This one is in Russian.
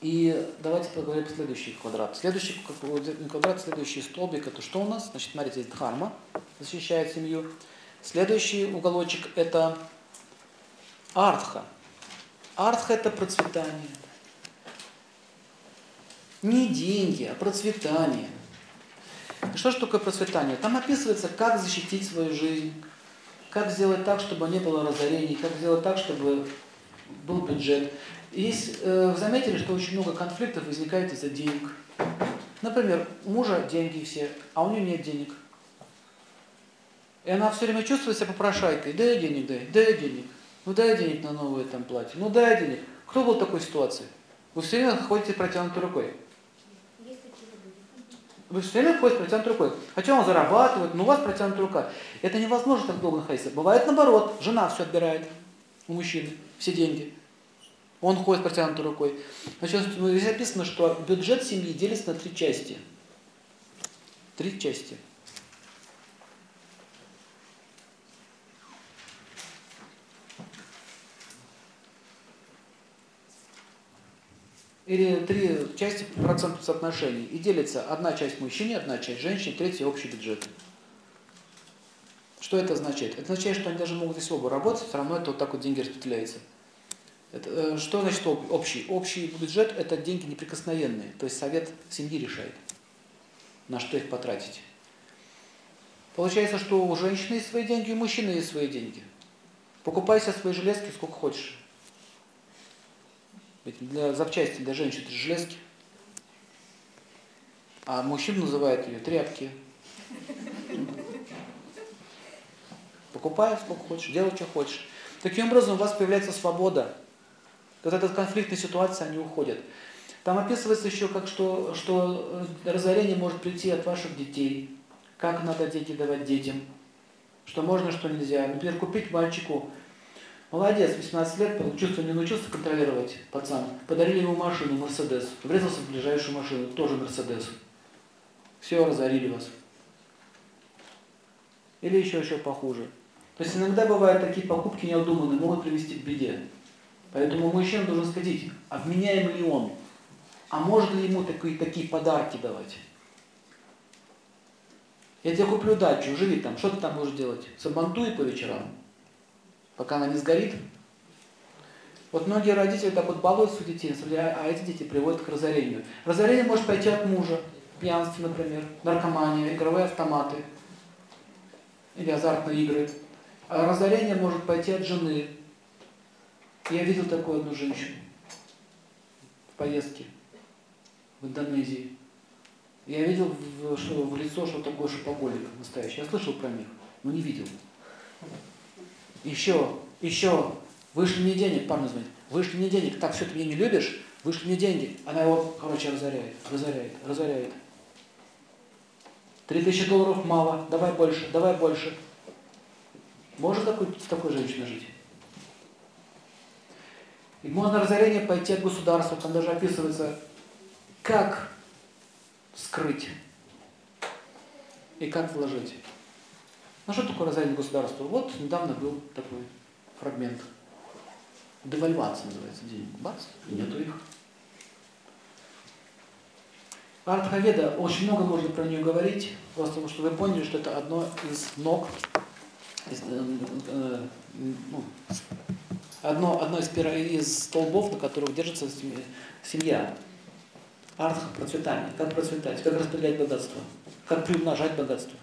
И давайте поговорим про следующий квадрат. Следующий квадрат, следующий столбик, это что у нас? Значит, смотрите, здесь дхарма защищает семью. Следующий уголочек это артха. Артха это процветание. Не деньги, а процветание. Что же такое процветание? Там описывается, как защитить свою жизнь, как сделать так, чтобы не было разорений, как сделать так, чтобы был бюджет. Есть, э, заметили, что очень много конфликтов возникает из-за денег. Например, у мужа деньги все, а у нее нет денег. И она все время чувствует себя попрошайкой. Дай денег, дай, дай денег. Ну дай денег на новое там платье. Ну дай денег. Кто был в такой ситуации? Вы все время ходите протянутой рукой. Вы все время ходите протянутой рукой. Хотя он зарабатывает, но у вас протянутая рука. Это невозможно так долго находиться. Бывает наоборот. Жена все отбирает у мужчины, все деньги. Он ходит протянутой рукой. Значит, здесь написано, что бюджет семьи делится на три части. Три части. Или три части процентов соотношений. И делится одна часть мужчине, одна часть женщине, третья общий бюджет. Что это означает? Это означает, что они даже могут если оба работать, все равно это вот так вот деньги распределяются. Это, э, что значит общий? Общий бюджет – это деньги неприкосновенные. То есть совет семьи решает, на что их потратить. Получается, что у женщины есть свои деньги, у мужчины есть свои деньги. Покупай себе свои железки сколько хочешь. Ведь для запчасти для женщин это железки. А мужчин называют ее тряпки. Покупай сколько хочешь, делай, что хочешь. Таким образом у вас появляется свобода. Вот эта конфликтная ситуация, они уходят. Там описывается еще, как что, что разорение может прийти от ваших детей, как надо деньги давать детям, что можно, что нельзя. Например, купить мальчику, молодец, 18 лет, чувство не научился контролировать пацан, подарили ему машину, Мерседес, врезался в ближайшую машину, тоже Мерседес. Все, разорили вас. Или еще еще похуже. То есть иногда бывают такие покупки необдуманные, могут привести к беде. Поэтому мужчина должен сходить, обменяем ли он, а может ли ему такие, такие подарки давать. Я тебе куплю дачу, живи там, что ты там будешь делать? Сабантуй по вечерам, пока она не сгорит. Вот многие родители так вот балуют своих детей, а эти дети приводят к разорению. Разорение может пойти от мужа, пьянство, например, наркомания, игровые автоматы или азартные игры. А разорение может пойти от жены, я видел такую одну женщину в поездке в Индонезии. Я видел в, что, в лицо, что такое шопоголик настоящий. Я слышал про них, но не видел. Еще, еще, вышли мне денег, парень звонит, вышли мне денег, так все, ты меня не любишь, вышли мне деньги. Она его, короче, разоряет, разоряет, разоряет. Три тысячи долларов мало, давай больше, давай больше. Может такой, такой женщиной жить? И можно разорение пойти от государства, там даже описывается, как скрыть и как вложить. Ну что такое разорение государства? Вот недавно был такой фрагмент. Девальвация называется денег. Бац, нету их. Артхаведа, очень много можно про нее говорить, просто потому что вы поняли, что это одно из ног, из, э, э, ну, одно, одно из, из столбов, на которых держится семья. Артха – процветание. Как процветать, как распределять богатство, как приумножать богатство.